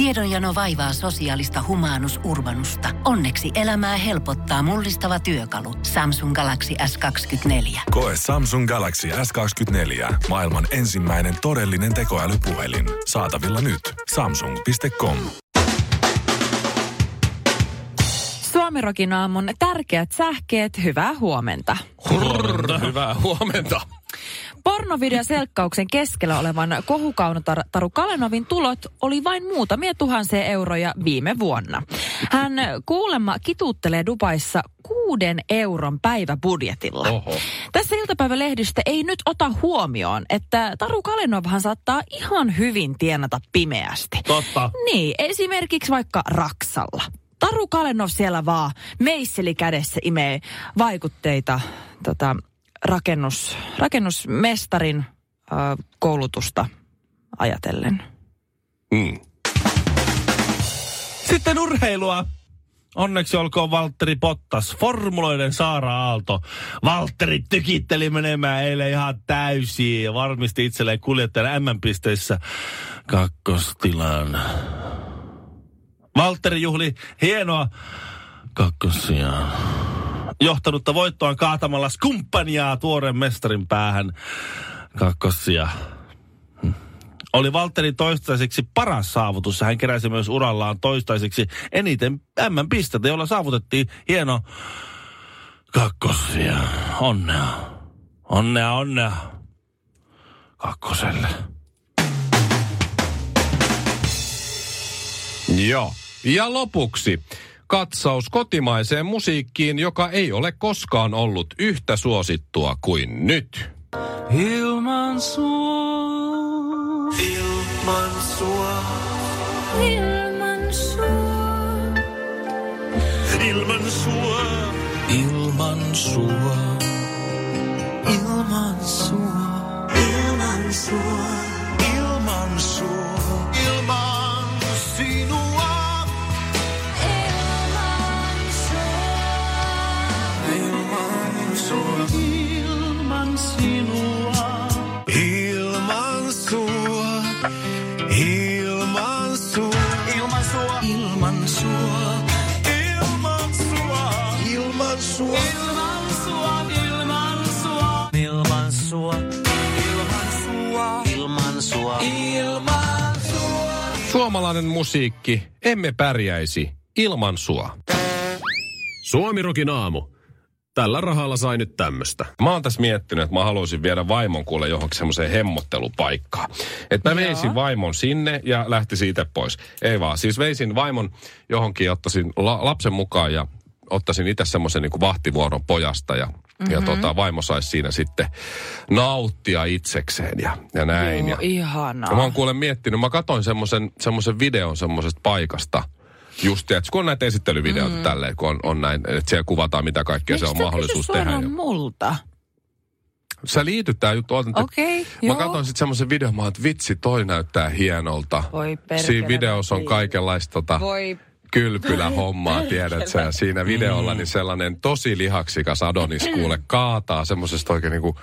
Tiedonjano vaivaa sosiaalista humanus urbanusta. Onneksi elämää helpottaa mullistava työkalu. Samsung Galaxy S24. Koe Samsung Galaxy S24. Maailman ensimmäinen todellinen tekoälypuhelin. Saatavilla nyt. Samsung.com. Suomirokin aamun tärkeät sähkeet, hyvää huomenta. Huomenta. Hyvää huomenta. Pornovideoselkkauksen keskellä olevan kohukaunotaru Kalenovin tulot oli vain muutamia tuhansia euroja viime vuonna. Hän kuulemma kituuttelee Dubaissa kuuden euron päiväbudjetilla. Oho. Tässä iltapäivälehdistä ei nyt ota huomioon, että Taru Kalenovhan saattaa ihan hyvin tienata pimeästi. Totta. Niin, esimerkiksi vaikka Raksalla. Taru Kalenov siellä vaan meisseli kädessä imee vaikutteita tota, rakennus, rakennusmestarin äh, koulutusta ajatellen. Mm. Sitten urheilua. Onneksi olkoon Valtteri Pottas, formuloiden Saara Aalto. Valtteri tykitteli menemään eilen ihan täysiin ja varmisti itselleen kuljettajan M-pisteissä kakkostilan. Valtteri juhli hienoa kakkosia. Johtanutta voittoaan kaatamalla skumppaniaa tuoreen mestarin päähän kakkosia oli Valtterin toistaiseksi paras saavutus. Hän keräsi myös urallaan toistaiseksi eniten M-pistettä, jolla saavutettiin hieno kakkosia. Onnea. Onnea, onnea. Kakkoselle. Joo. Ja lopuksi katsaus kotimaiseen musiikkiin, joka ei ole koskaan ollut yhtä suosittua kuin nyt. Ilman sua. Ilman sua. Ilman sua. Ilman sua. Ilman sua. Ilman sua. Ilman sua. Ilman sua. Ilman sinua. Suomalainen musiikki, emme pärjäisi ilman sua. Suomirokin aamu. Tällä rahalla sai nyt tämmöstä. Mä oon tässä miettinyt, että mä haluaisin viedä vaimon kuule johonkin semmoiseen hemmottelupaikkaan. Että mä Joo. veisin vaimon sinne ja lähti siitä pois. Ei vaan, siis veisin vaimon johonkin ja ottaisin la- lapsen mukaan ja ottaisin itse semmoisen niin vahtivuoron pojasta ja, mm-hmm. ja tota, vaimo saisi siinä sitten nauttia itsekseen ja, ja näin. Joo, ja, ihanaa. ja mä oon kuule miettinyt, mä katsoin semmoisen semmoisen videon semmoisesta paikasta, Just tiedät, kun on näitä esittelyvideoita mm. tälleen, kun on, on näin, että siellä kuvataan mitä kaikkea se on mahdollisuus tehdä. Ja... multa? Sä liityt tää juttu. Okei, Mä joo. katsoin sitten semmoisen videon, mä että vitsi, toi näyttää hienolta. Voi perkele, Siinä videossa on kaikenlaista tota, Voi kylpylä hommaa, tiedät sä. Siinä videolla niin sellainen tosi lihaksikas Adonis kuule kaataa semmoisesta oikein niinku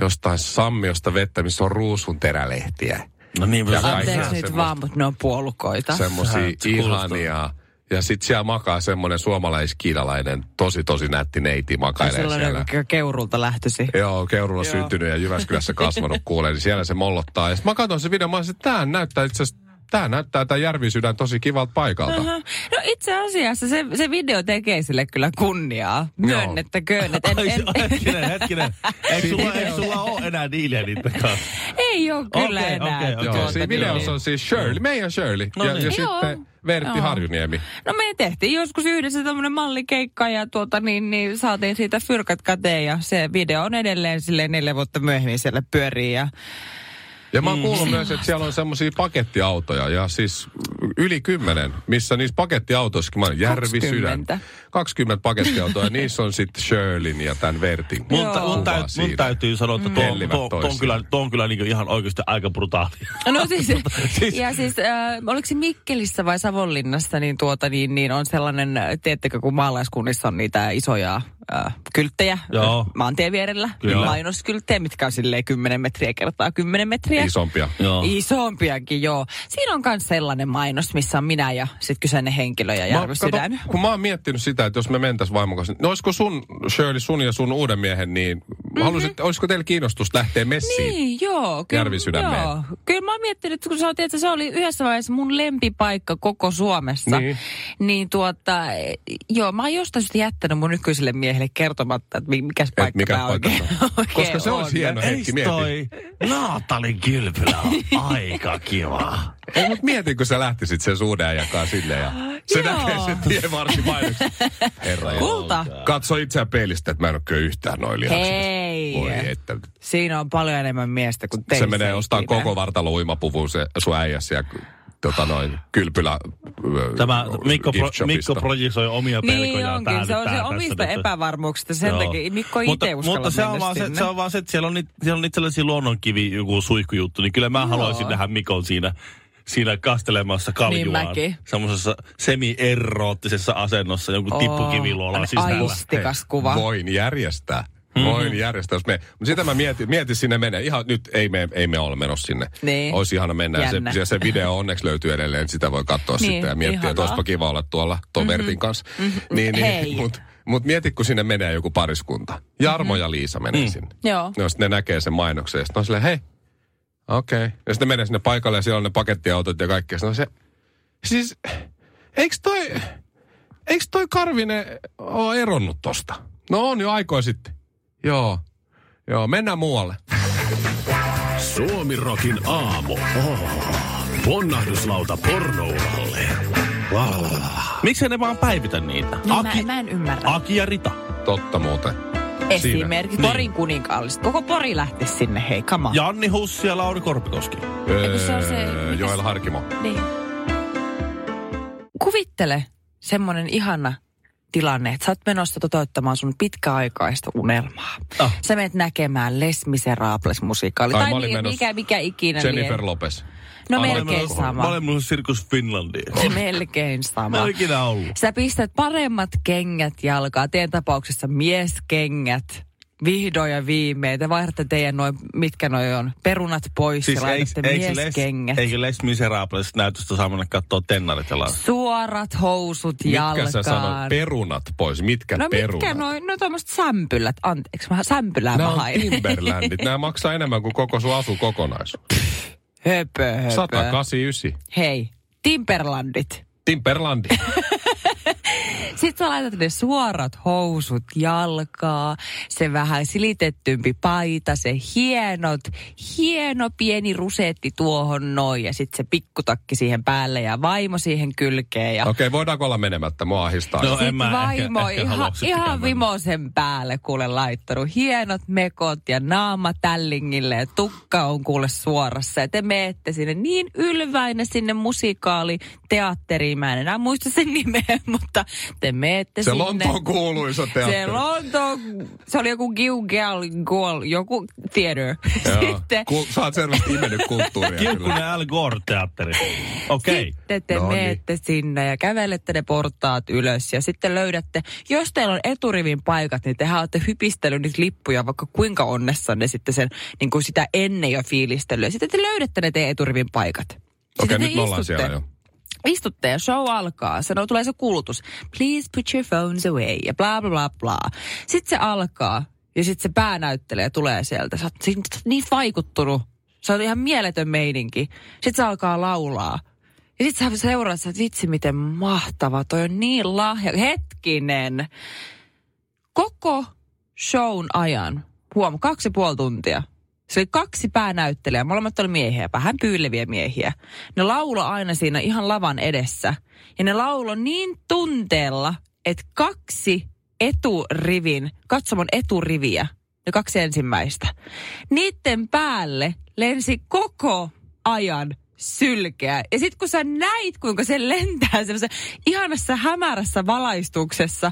jostain sammiosta vettä, missä on ruusun terälehtiä. No niin, Ja Anteeksi nyt vaan, mutta ne on puolukoita. Semmoisia se ihania. Ja sitten siellä makaa semmoinen suomalaiskiinalainen, tosi tosi nätti neiti makailee Sellainen siellä. joka keurulta lähtösi. Joo, Keurulla syntynyt ja Jyväskylässä kasvanut kuulee, niin siellä se mollottaa. Ja sit mä katsoin sen videon, mä olisin, että tää näyttää itse asiassa, tää näyttää tää Järvisydän tosi kivalta paikalta. Aha. No itse asiassa se, se video tekee sille kyllä kunniaa. Myönnettäköön. Et en, en, hetkinen, hetkinen. Eikö sulla, eikö sulla ole enää diiliä niiden kanssa? ei ole kyllä Okei, enää. okei, okei. Joo, tuota siinä videossa on siis Shirley, meidän Shirley. No ja, niin. ja Joo. sitten Vertti Joo. Harjuniemi. No me tehtiin joskus yhdessä tämmöinen mallikeikka ja tuota niin, niin saatiin siitä fyrkat käteen ja se video on edelleen silleen neljä vuotta myöhemmin siellä pyörii ja Ja mä oon kuullut myös, että siellä on semmoisia pakettiautoja ja siis yli kymmenen, missä niissä pakettiautoissakin, mä olen Järvisydän. 20. 20 pakettiautoa ja niissä on sitten Shirleyn ja tämän Vertin Mun, ta, mun, täyt, mun täytyy sanoa, että tuo, Kellivät tuo, tuo on kyllä, tuo on kyllä niin ihan oikeasti aika brutaali. No siis, Siis- ja siis äh, oliko se Mikkelissä vai Savonlinnassa, niin tuota niin, niin on sellainen, äh, tiedättekö kun maalaiskunnissa on niitä isoja äh, kylttejä Joo. maantien vierellä, Kyllä. mainoskylttejä, mitkä on silleen 10 metriä kertaa 10 metriä. Isompia. Joo. Isompiakin, joo. Siinä on myös sellainen mainos missä on minä ja sitten kyseinen henkilö ja Järvi Sydän. kun mä oon miettinyt sitä, että jos me mentäis vaimon kanssa, niin olisiko sun, Shirley, sun ja sun uuden miehen, niin mm-hmm. haluaisit, olisiko teillä kiinnostus lähteä messiin? Niin, joo. Kyllä, Järvisydämeen. Joo. Kyllä mä oon miettinyt, että kun sä oot, että se oli yhdessä vaiheessa mun lempipaikka koko Suomessa. Niin. Niin tuota, joo, mä oon jostain syystä jättänyt mun nykyiselle miehelle kertomatta, että mi- mikäs paikka mikä tää paikka oikein, se on. oikein Koska se on. hieno hetki, mieti. toi Naatalin kylpylä on aika kiva? Ei, mutta mieti, kun sä lähtisit sen suuden ajakaan silleen ja se Joo. näkee sen tienvarsi mainoksen. Herra Kulta. Katso itseään peilistä, että mä en ole kyllä yhtään noin. Hei. Voi että. Siinä on paljon enemmän miestä kuin Se teissä menee ostaa koko vartalo uimapuvun se sun äijässä ja tota noin, kylpylä Tämä Mikko, pro. Mikko projisoi omia Niin pelkojaan onkin, se on se omista epävarmuuksista. Sen Joo. takia Mikko ei mutta, itse uskalla mutta se on, vaan se, se on vaan se, että siellä on, niitä, siellä on niitä sellaisia luonnonkivi, joku suihkujuttu, niin kyllä mä Joo. haluaisin nähdä Mikon siinä siinä kastelemassa kaljuaan. Niin. Semmoisessa semi-eroottisessa asennossa, jonkun tippukiviluolan sisällä. Aistikas kuva. Voin järjestää. Mhm. Voin järjestää, jos me... Mutta sitä mä mietin, mietin sinne menee. Ihan nyt ei me, ei me ole menossa sinne. Niin. Olisi ihana mennä. Se, Jännä. ja se video onneksi löytyy edelleen. Sitä voi katsoa Niin, sitten ja miettiä, että ihanaa. olisipa kiva olla tuolla Tom Mertin kanssa. Niin, Hei. niin, Mutta mut mieti, kun sinne menee joku pariskunta. Jarmo ja Liisa menee sinne. Joo. No sitten ne näkee sen mainoksen ja sitten on silleen, hei, okei. Okay. Ja sitten ne menee sinne paikalle ja siellä on ne pakettiautot ja kaikkea. Sitten on se, siis, eikö toi, eikö toi Karvinen ole eronnut tosta? No on jo aikoja sitten. Joo, joo, mennään muualle. Suomi Rokin aamu. Oh. Ponnahduslauta pornouralle. Wow. Miksei ne vaan päivitä niitä? No, mä, mä en ymmärrä. Aki ja Rita. Totta muuten. Esimerkiksi Niin. Porin kuninkaallista. Koko Pori lähti sinne, hei, on. Janni Hussi ja Lauri Korpikoski. Öö, se on se- Joel Harkimo. Niin. Kuvittele semmoinen ihana tilanne, että sä oot menossa toteuttamaan sun pitkäaikaista unelmaa. Ah. Sä menet näkemään Les Miserables musikaali. Ai, Tai mä olin mi- menossa mikä, mikä ikinä Jennifer lie. Lopez. No olin melkein menossa- sama. Mä olen mun Sirkus Finlandia. Melkein sama. Ikinä ollut. Sä pistät paremmat kengät jalkaa, teidän tapauksessa mieskengät. Vihdoin ja viimein. Te vaihdatte teidän noin, mitkä noi on, perunat pois siis ja laitatte mieskengät. eikö Les Miserables näytöstä saa mennä katsoa tennarit ja? Suorat housut jalkaan. Mitkä sä sanoit? Perunat pois. Mitkä No perunat? mitkä noin, no tuommoiset sämpylät, anteeksi, mä sämpylää Nämä mä hain. Timberlandit. Nämä maksaa enemmän kuin koko sun asu kokonaisuus. höpö, höpö. 189. Hei, Timberlandit. Timberlandi. Sitten sä laitat ne suorat housut jalkaa, se vähän silitetympi paita, se hienot, hieno pieni rusetti tuohon noin ja sitten se pikkutakki siihen päälle ja vaimo siihen kylkeen. Ja Okei, okay, voidaanko olla menemättä? Mua ahistaa. No, en Sitten mä ehkä- vaimo ehkä ihan, ihan vimosen päälle kuule laittanut. Hienot mekot ja naama tällingille ja tukka on kuule suorassa. Ja te meette sinne niin ylväinen sinne musikaali-teatteriin. Mä en enää muista sen nimeä, mutta te meette se sinne. Lontoon kuuluisa Se teatteri. Lontoon, se oli joku Gilgal, Gol, joku theater. Sitten, Ku, sä oot selvästi imennyt kulttuuria. Kiukkunen Al Gore-teatteri. Okei. Sitten te No niin. meette sinne ja kävelette ne portaat ylös ja sitten löydätte, jos teillä on eturivin paikat, niin tehän olette hypistellyt niitä lippuja vaikka kuinka onnessanne sitten sen, niin kuin sitä ennen jo fiilistellyt. Sitten te löydätte ne teidän eturivin paikat. Sitten Okei, te nyt me ollaan siellä jo. Istutte ja show alkaa. Sanoo, tulee se kuulutus. Please put your phones away ja bla bla bla bla. Sitten se alkaa ja sitten se päänäyttelijä tulee sieltä. Sä oot, sä oot niin vaikuttunut. Se on ihan mieletön meininki. Sitten se alkaa laulaa. Ja sitten sä seuraat, että vitsi miten mahtava. Toi on niin lahja. Hetkinen. Koko shown ajan, huom, kaksi ja puoli tuntia. Se oli kaksi päänäyttelijää, molemmat oli miehiä, vähän pyyleviä miehiä. Ne laulo aina siinä ihan lavan edessä. Ja ne laulo niin tunteella, että kaksi eturivin, katsomon eturiviä, ne kaksi ensimmäistä, niiden päälle lensi koko ajan sylkeä. Ja sitten kun sä näit, kuinka se lentää semmoisessa ihanassa hämärässä valaistuksessa,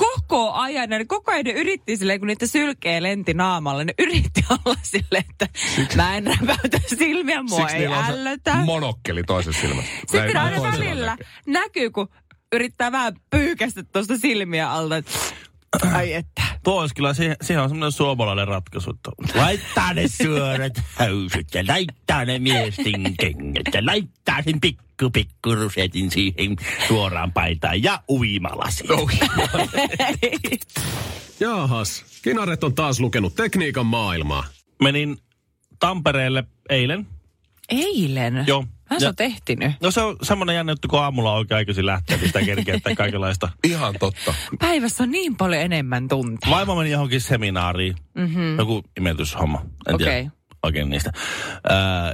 koko ajan, ne koko ajan ne yritti silleen, kun niitä sylkeä lenti naamalle, ne yritti olla silleen, että mä en räpäytä silmiä, mua Siksi ei ällötä. monokkeli toisessa silmässä. Sitten aina välillä näkyy, kun yrittää vähän pyykästä tuosta silmiä alta. Ai että, Tuo olisi kyllä, siihen, siihen on semmoinen suomalainen ratkaisu, että laittaa ne suorat housut ja laittaa ne miesten kengät ja laittaa sen pikku pikku rusetin siihen suoraan paitaan ja uimalasi. Jaahas, Kinaret on taas lukenut tekniikan maailmaa. Menin Tampereelle eilen. Eilen? Joo. Hän on tehtinyt. No se on semmoinen jännä juttu, kun aamulla oikein aikaisin lähtee, niin sitä kerkeä että kaikenlaista. Ihan totta. Päivässä on niin paljon enemmän tunteja. Vaimo meni johonkin seminaariin. Mm-hmm. Joku imetyshomma. En Okei. tiedä oikein niistä.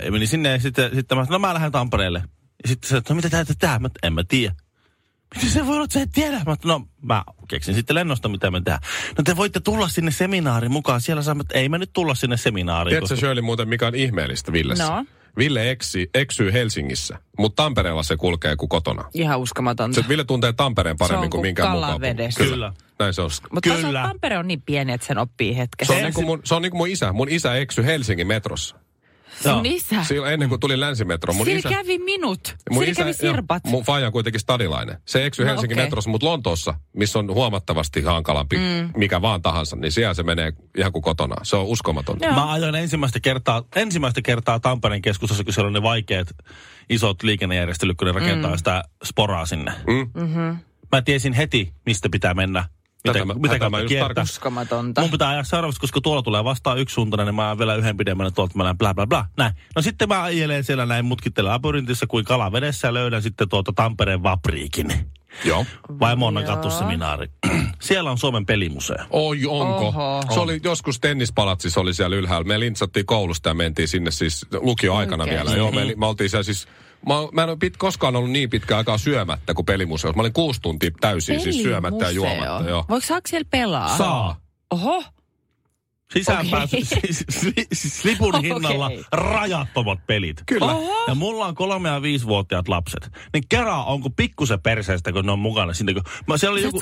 Ja meni sinne ja sitten, sitten mä sanoin, no mä lähden Tampereelle. Ja sitten se, että no mitä täytyy tehdä? Mä, en mä tiedä. Miten se voi olla, että sä et tiedä? Mä, no mä keksin sitten lennosta, mitä me tehdään. No te voitte tulla sinne seminaariin mukaan. Siellä saamme, että ei me nyt tulla sinne seminaariin. Tiedätkö Shirley muuten, mikä on ihmeellistä Villessä? No. Ville eksi, eksyy Helsingissä, mutta Tampereella se kulkee kuin kotona. Ihan uskomatonta. Se Ville tuntee Tampereen paremmin kuin minkään mukaan. kalavedessä. Kyllä. Näin se on. Mutta Kyllä. Tampere on niin pieni, että sen oppii hetkessä. Se on, niin kuin mun, se on niin kuin mun isä. Mun isä eksyi Helsingin metrossa. Sun isä. Silloin ennen kuin tuli länsimetro. Mun Siellä isä, kävi minut. mun Siellä isä, kävi sirpat. Joo, mun faija on kuitenkin stadilainen. Se eksyi No, Helsingin okei. metrossa, mutta Lontoossa, missä on huomattavasti hankalampi, mm. mikä vaan tahansa, niin siellä se menee ihan kuin kotona. Se on uskomatonta. Joo. Mä ajoin ensimmäistä kertaa, ensimmäistä kertaa Tampereen keskustassa, kun siellä on ne vaikeat isot liikennejärjestelyt, kun ne rakentaa mm. sitä sporaa sinne. Mm. Mm-hmm. Mä tiesin heti, mistä pitää mennä. Mitä, mä- mitä mä just. Uskomatonta. Mun pitää ajaa seuraavaksi, koska tuolla tulee vastaan yksi suuntainen, niin mä ajan vielä yhden pidemmän tuolta, mä näen bla bla bla. Näin. No sitten mä ajelen siellä näin mutkittelen labyrintissa kuin kala vedessä ja löydän sitten tuolta Tampereen Vapriikin. Joo. Vaimo on Joo. kattoseminaari. siellä on Suomen pelimuseo. Oi, onko? Oho. Se oli joskus tennispalatsissa oli siellä ylhäällä. Me lintsattiin koulusta ja mentiin sinne siis lukioaikana Oikeesti? vielä. Joo, me, me oltiin siellä siis... Mä, mä en ole pit, koskaan ollut niin pitkään aikaa syömättä kuin pelimuseossa. Mä olin kuusi tuntia täysin siis syömättä ja juomatta. Joo. Voiko saako siellä pelaa? Saa. Oho. Sisäänpääsy, Okei. siis, siis, siis lipun Okei. hinnalla rajattomat pelit. Kyllä. Oho. Ja mulla on kolme- ja viisivuotiaat lapset. Niin kerran onko pikkusen perseestä, kun ne on mukana. Siinä, kun, mä, siellä oli joku,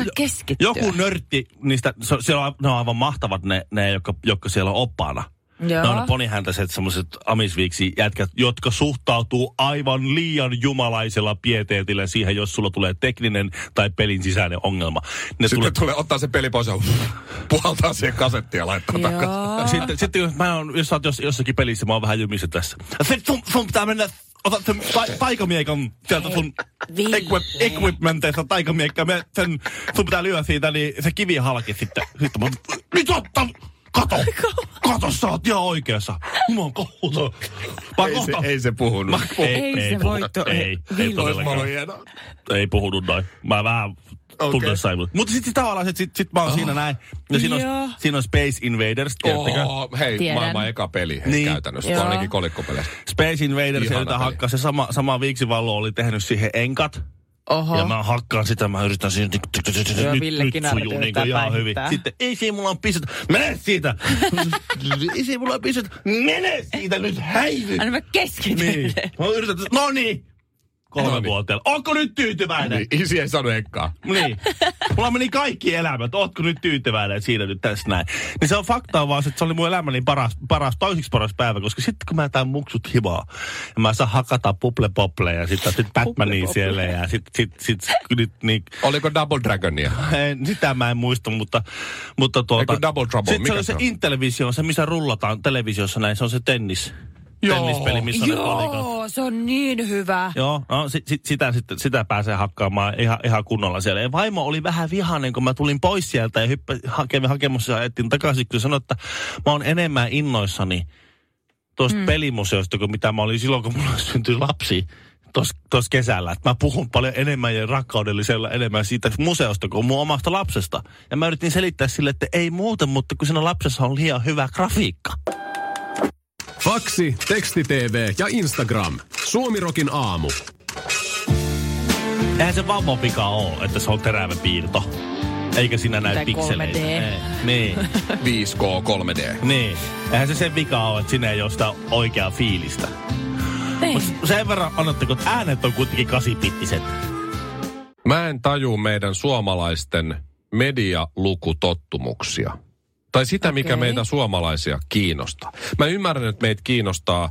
joku nörtti niistä, se, siellä on, ne on aivan mahtavat ne, ne jotka, jotka siellä on oppaana. Joo. Ne on ponihäntäiset semmoiset amisviiksi jätkät, jotka suhtautuu aivan liian jumalaisella pieteetillä siihen, jos sulla tulee tekninen tai pelin sisäinen ongelma. Ne Sitten tulee, tulee ottaa se peli pois ja puhaltaa siihen kasettiin ja laittaa takaisin. Sitten, sitten jos mä oon, jos sä oot jos, jossakin pelissä, mä oon vähän jumissa tässä. Sitten sun, sun pitää mennä, ota sen ta, taikamiekan sieltä sun equip, equipmenteista taikamiekka. Me, sen, sun pitää lyödä siitä, niin se kivi halki sitten. Sitten mä, nyt otta, kato, kato, sä oot ihan oikeassa. Mä oon kohuto. Mä Ei se, kohta, ei se puhunut. Ei se puhu- voi to- Ei, ei hienoa. Ei puhunut noin. Mä vähän tunne sain. Mutta sitten tavallaan, sit, sit, sit mä oon Oh. siinä näin. Ja siinä Joo. on, siinä on Space Invaders, tiedättekö? Oh, hei, Tiedän. maailman eka peli hei, Niin. käytännössä. Joo. Ainakin kolikkopeleissä. Space Invaders, Ihana jota peli. hakkaa se sama, sama viiksivallo oli tehnyt siihen enkat. Oho. Ja mä hakkaan sitä, mä yritän siinä, nyt, Joo, nyt, Ville nyt Kinaret sujuu niin yrittää ihan hyvin. Sitten, ei siinä mulla on pisut, mene siitä! ei siinä mulla on pisut, mene siitä nyt, häivy! Aina mä keskityn. Niin. Mä yritän, no niin! Kolme No niin. Onko nyt tyytyväinen? Niin, isi ei saanut ekkaa. Niin. Mulla meni kaikki elämät. Ootko nyt tyytyväinen siinä nyt tässä näin? Niin se on faktaa vaan, se, että se oli mun elämäni paras, paras, toisiksi paras päivä, koska sitten kun mä tämän muksut himaa, ja mä saan hakata puple pople ja sitten sit Batmania siellä ja sitten sit, sit, sit, nyt niin, Oliko Double Dragonia? en, sitä mä en muista, mutta, mutta tuota... Eikö Double Trouble? Sitten se oli se se on? Intellivision, se missä rullataan televisiossa näin, se on se tennis. Joo. Tennispeli, missä ne palikat. Joo, se on niin hyvä. Joo, no sit, sit, sitä, sitä, sitä pääsee hakkaamaan ihan, ihan kunnolla siellä. Ja vaimo oli vähän vihainen, kun mä tulin pois sieltä ja hyppä, hakemin hakemassa ja etsin takaisin, kun sanoi, että mä oon enemmän innoissani tuosta mm. pelimuseosta kuin mitä mä olin silloin, kun mulla syntyi lapsi tuossa kesällä. Että mä puhun paljon enemmän ja rakkaudellisella enemmän siitä museosta kuin mun omasta lapsesta. Ja mä yritin selittää sille, että ei muuten, mutta kun siinä lapsessa on liian hyvä grafiikka. Faksi, teksti-tv ja Instagram. Suomirokin aamu. Eihän se vauvan vika ole, että se on terävä piirto. Eikä siinä näy Tai pikseleitä. 3D. Ei. Niin. 5K 3D. Niin. Eihän se sen vika ole, että siinä ei ole sitä oikeaa fiilistä. Ei. Mut sen verran annatteko, että äänet on kuitenkin kasipittiset. Mä en taju meidän suomalaisten medialukutottumuksia. Tai sitä, mikä Okei. meitä suomalaisia kiinnostaa. Mä ymmärrän, että meitä kiinnostaa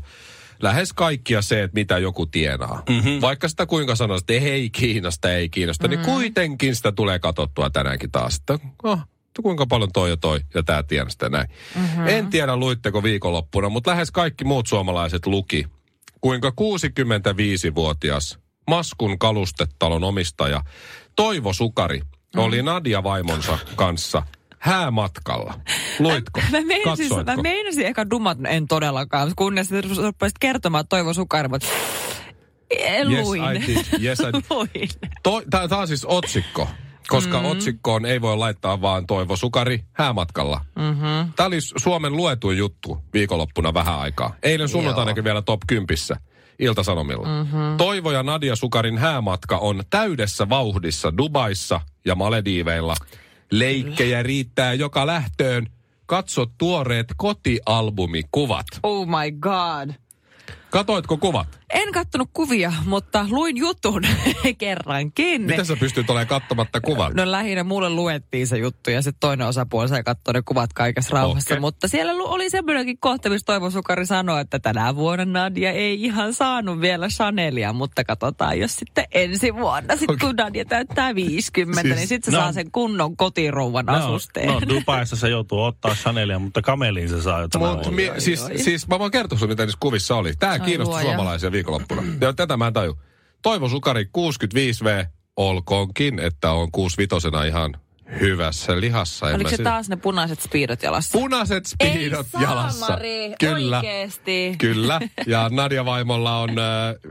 lähes kaikkia se, että mitä joku tienaa. Mm-hmm. Vaikka sitä kuinka sanoisi, että ei kiinnosta, ei kiinnosta, mm-hmm. niin kuitenkin sitä tulee katsottua tänäänkin taas. Että, oh, kuinka paljon toi ja toi ja tämä tienasi sitä näin. Mm-hmm. En tiedä luitteko viikonloppuna, mutta lähes kaikki muut suomalaiset luki, kuinka 65-vuotias Maskun kalustetalon omistaja Toivo Sukari oli Nadia vaimonsa kanssa häämatkalla. Luitko? Mä meinasin, Katsoitko? mä meinasin eka dumat, no en todellakaan, kunnes rupesit kertomaan että Toivo Sukarmat. Luin. Yes, I did. Yes, I did. Luin. Tämä on siis otsikko, koska mm-hmm. otsikkoon ei voi laittaa vaan Toivo Sukari häämatkalla. Mm-hmm. Tämä oli Suomen luetuin juttu viikonloppuna vähän aikaa. Eilen sunnuntainakin vielä top 10 Iltasanomilla. Mm-hmm. Toivo ja Nadia Sukarin häämatka on täydessä vauhdissa Dubaissa ja Malediiveilla. Leikkejä riittää joka lähtöön. Katso tuoreet kotialbumikuvat. Oh my god. Katoitko kuvat? En kattonut kuvia, mutta luin jutun kerrankin. Miten sä pystyt olemaan katsomatta kuvan? No lähinnä mulle luettiin se juttu ja sitten toinen osapuoli sai katsoa ne kuvat kaikessa rauhassa. Okei. Mutta siellä oli semmoinenkin kohta, missä Toivo Sukari sanoi, että tänä vuonna Nadia ei ihan saanut vielä Chanelia, mutta katsotaan, jos sitten ensi vuonna, sit kun Nadia täyttää 50, Siis- niin sitten se no. saa sen kunnon kotirouvan asusteen. No, no Dubaissa se joutuu ottaa Chanelia, mutta kameliin se saa jo tänä Mut, mi- siis, siis mä voin kertoa sun, mitä niissä kuvissa oli. Tää kiinnosti luoja. suomalaisia viikonloppuna. Ja tätä mä en taju. Toivo Sukari 65V, olkoonkin, että on 65 ihan hyvässä lihassa. Oliko se sitä- taas ne punaiset spiidot jalassa? Punaiset speedot Ei jalassa. saamari, Kyllä. oikeesti. Kyllä. Ja Nadia Vaimolla on äh,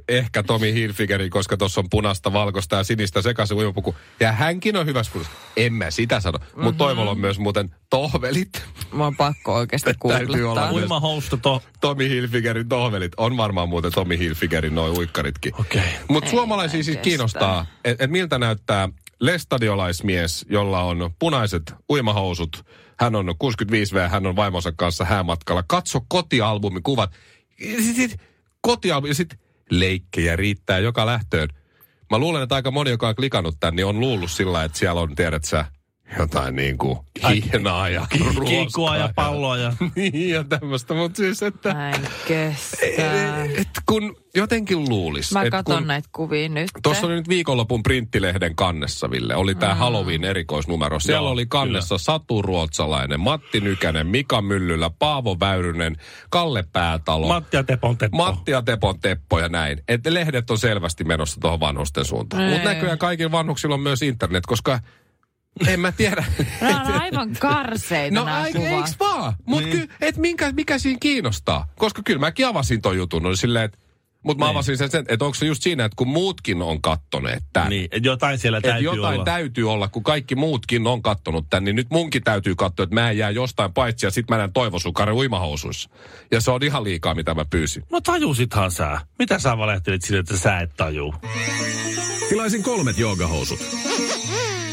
ehkä Tomi Hilfigeri, koska tuossa on punasta, valkoista ja sinistä sekaisin uimapuku. Ja hänkin on hyvässä kunnossa. En mä sitä sano. Mutta Mhm. Toivolla on myös muuten tohvelit. Mä on pakko oikeasti myös. Uimahousta to... Tomi Hilfigerin tohvelit. On varmaan muuten Tomi Hilfigerin noin uikkaritkin. Okei. Mutta Ei suomalaisia siis kestä. kiinnostaa, että et miltä näyttää lestadiolaismies, jolla on punaiset uimahousut. Hän on 65V, hän on vaimonsa kanssa häämatkalla. Katso kotialbumikuvat. Sit, sit, kotialbumi, sitten leikkejä riittää joka lähtöön. Mä luulen, että aika moni, joka on klikannut tän, niin on luullut sillä, että siellä on, tiedät sä, jotain niin kuin hihnaa ja ruoskaa. Ja palloa ja... niin ja tämmöistä, mutta siis, että... Mä en kestä. Et kun jotenkin luulis. Mä et katson kun, näitä kuvia nyt. Tuossa oli nyt viikonlopun printtilehden kannessa, Ville. Oli tämä Halloween erikoisnumero. Siellä Joo, oli kannessa Satu Ruotsalainen, Matti Nykänen, Mika Myllylä, Paavo Väyrynen, Kalle Päätalo. Matti ja Tepon Teppo. Matti ja Tepon Teppo ja näin. Että lehdet on selvästi menossa tuohon vanhusten suuntaan. Mutta Ei. näköjään kaikilla vanhuksilla on myös internet, koska en mä tiedä. Nämä on aivan karseita No ai, eiks vaan? Mutta niin. et minkä, mikä siinä kiinnostaa? Koska kyllä mäkin avasin ton jutun. Oli silleen, että mutta mä Niin. avasin sen, sen että onko se just siinä, että kun muutkin on kattoneet tämän. Niin, et jotain siellä Että täytyy jotain olla. täytyy olla, kun kaikki muutkin on kattonut tämän, niin nyt munkin täytyy katsoa, että mä en jää jostain paitsi ja sit mä näen toivosukaren uimahousuissa. Ja se on ihan liikaa, mitä mä pyysin. No tajusithan sä. Mitä sä valehtelit sille, että sä et tajuu? Tilaisin kolmet joogahousut.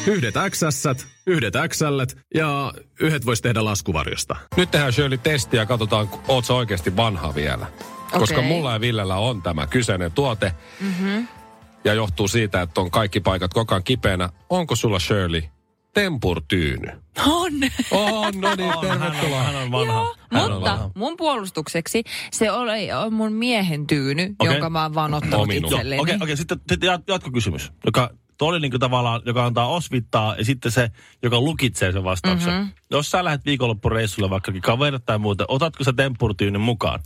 Yhdet XS, yhdet XL ja yhdet vois tehdä laskuvarjosta. Nyt tehdään Shirley testiä ja katsotaan, oot sä oikeasti vanha vielä. Koska Okei. mulla ja Villellä on tämä kyseinen tuote. Mm-hmm. Ja johtuu siitä, että on kaikki paikat koko ajan kipeänä. Onko sulla Shirley tempurtyyny? On. On, no niin, On, hän, on, tervetuloa. hän on vanha. Joo, Hän on mutta vanha. mun puolustukseksi se oli on mun miehen tyyny, okay. jonka mä oon vaan ottanut itselleni. Okei, okei, sitten sitten jat- jatkokysymys, joka tuo oli niinku tavallaan, joka antaa osvittaa ja sitten se, joka lukitsee sen vastauksen. Mm-hmm. Jos sä lähdet viikonloppureissulle vaikkakin kaverit tai muuta, otatko sä temppurtyynin mukaan?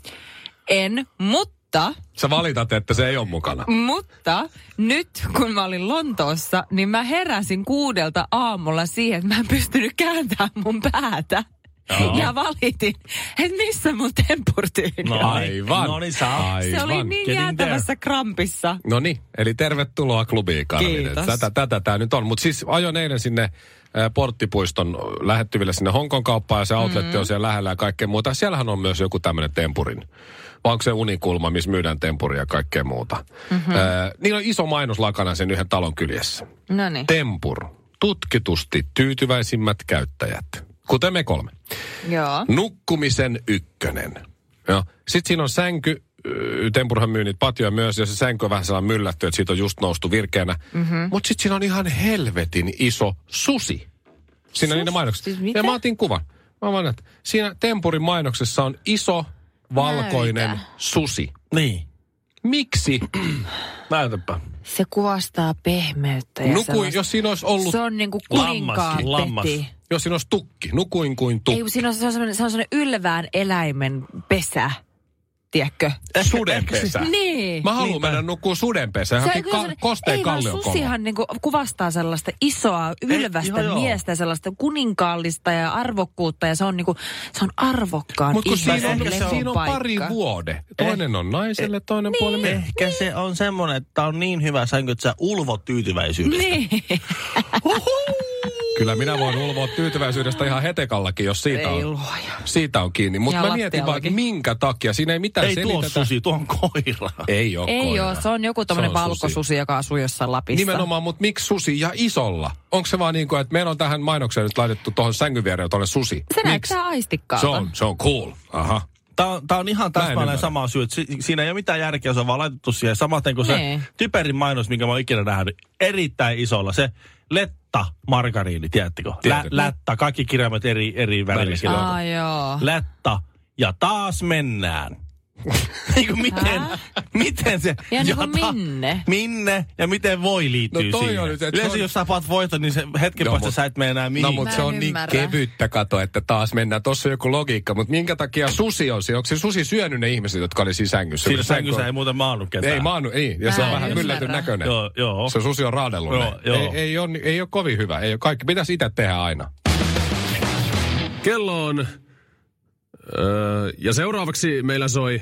En, mutta, Sä valitat, että se ei ole mukana. mutta nyt kun mä olin Lontoossa, niin mä heräsin kuudelta aamulla siihen, että mä en pystynyt kääntämään mun päätä. Joo. Ja valitin, että missä mun tempurtyyny No. Aivan. No niin, Aivan. Se oli niin Getting jäätävässä krampissa. No niin, eli tervetuloa klubiin, Karvinen. Kiitos. Tätä, tätä tämä nyt on. Mutta siis ajoin eilen sinne Porttipuiston lähettyville sinne Honkon kauppaan ja se outletti Mm-hmm. on siellä lähellä ja kaikkea muuta. Siellähän on myös joku tämmöinen tempurin. Vai onko se unikulma, missä myydään tempuria ja kaikkea muuta. Mm-hmm. Äh, niillä on iso mainos lakana sen yhden talon kyljessä. No niin. Tempur. Tutkitusti tyytyväisimmät käyttäjät. Kuten me kolme. Joo. Nukkumisen ykkönen. Joo. Sitten siinä on sänky, Tempurhan myy niitä patjoja myös, ja se sänky on vähän sellainen myllätty, että siitä on just noustu virkeänä. Mm-hmm. Mutta sitten siinä on ihan helvetin iso susi. Siinä niiden mainoksissa. Siis mitä? ja mä otin kuvan. Mä vaan, että siinä Tempurin mainoksessa on iso valkoinen Näytä. susi. Niin. Miksi? Näytäpä. Se kuvastaa pehmeyttä ja Nukui, sellaista- jos siinä olisi ollut Se on niinku Lammas, kuninkaan lammas. peti. Jos siinä olisi tukki, nukuin kuin tukki. Ei, siinä on, se on sellainen, se on sellainen ylvään eläimen pesä, tiedätkö? Sudenpesä. Niin. Mä haluan Niinpä. mennä nukkuu sudenpesä. Se on Johonkin kyllä ka- kosteen ei vaan kallion susihan niinku kuvastaa sellaista isoa, ylvästä joo, joo. miestä, sellaista kuninkaallista ja arvokkuutta ja se on niinku, se on arvokkaan Mutta siinä on, se on siinä on pari vuode. Toinen on naiselle, toinen Niin. puoli miehelle. Ehkä se on semmoinen, että on niin hyvä sänky, että sä ulvot tyytyväisyydestä. Niin. Kyllä minä voin ulvoa tyytyväisyydestä ihan hetekallakin, jos siitä Ei on, luoja. siitä on kiinni. Mutta mä mietin vaan, minkä takia. Siinä ei mitään Ei tuo selitetä. susi, tuo on koira. Ei ole Ei koira. ole, se on joku tämmöinen valkosusi, joka asuu jossain Lapissa. Nimenomaan, mutta miksi susi ja isolla? Onko se vaan niin kuin, että meillä on tähän mainokseen nyt laitettu tuohon sängyn viereen tuonne susi? Se näyttää aistikkaalta. Se on, se on cool. Aha. Tämä on, tää on ihan täsmälleen sama syy. että si- siinä ei ole mitään järkeä, se on vaan laitettu siihen. Samaten kuin se Niin. typerin mainos, minkä mä oon ikinä nähnyt. Erittäin isolla. Se letta margariini, tiedättekö? Lä, lättä, kaikki kirjaimet eri, eri värillä. On. Aa, joo. Lättä. Ja taas mennään. niin kuin miten, miten se... Ja niin kuin jata- minne? Minne ja miten voi liittyy No toi siihen. on nyt, se Yleensä on- jos sä paat voiton, niin se hetken No, päästä mut- sä et mene enää No mihinkään. mutta Mä se en on niin ymmärrä. kevyttä kato, että taas mennään. Tuossa on joku logiikka, mutta minkä takia susi on siinä? Onko se susi syönyt ne ihmiset, jotka oli siinä sängyssä? Siinä Kun sängyssä ei muuten maannut ketään. Ei maannut, ei. Ja Mä se on en vähän ymmärrä. myllätyn näköinen. Joo, joo. Se susi on raadellut Joo, ne. joo. Ei, ei, ole, ei ole kovin hyvä. Ei ole, kaikki pitäisi itse tehdä aina. Kello on... Öö, ja seuraavaksi meillä soi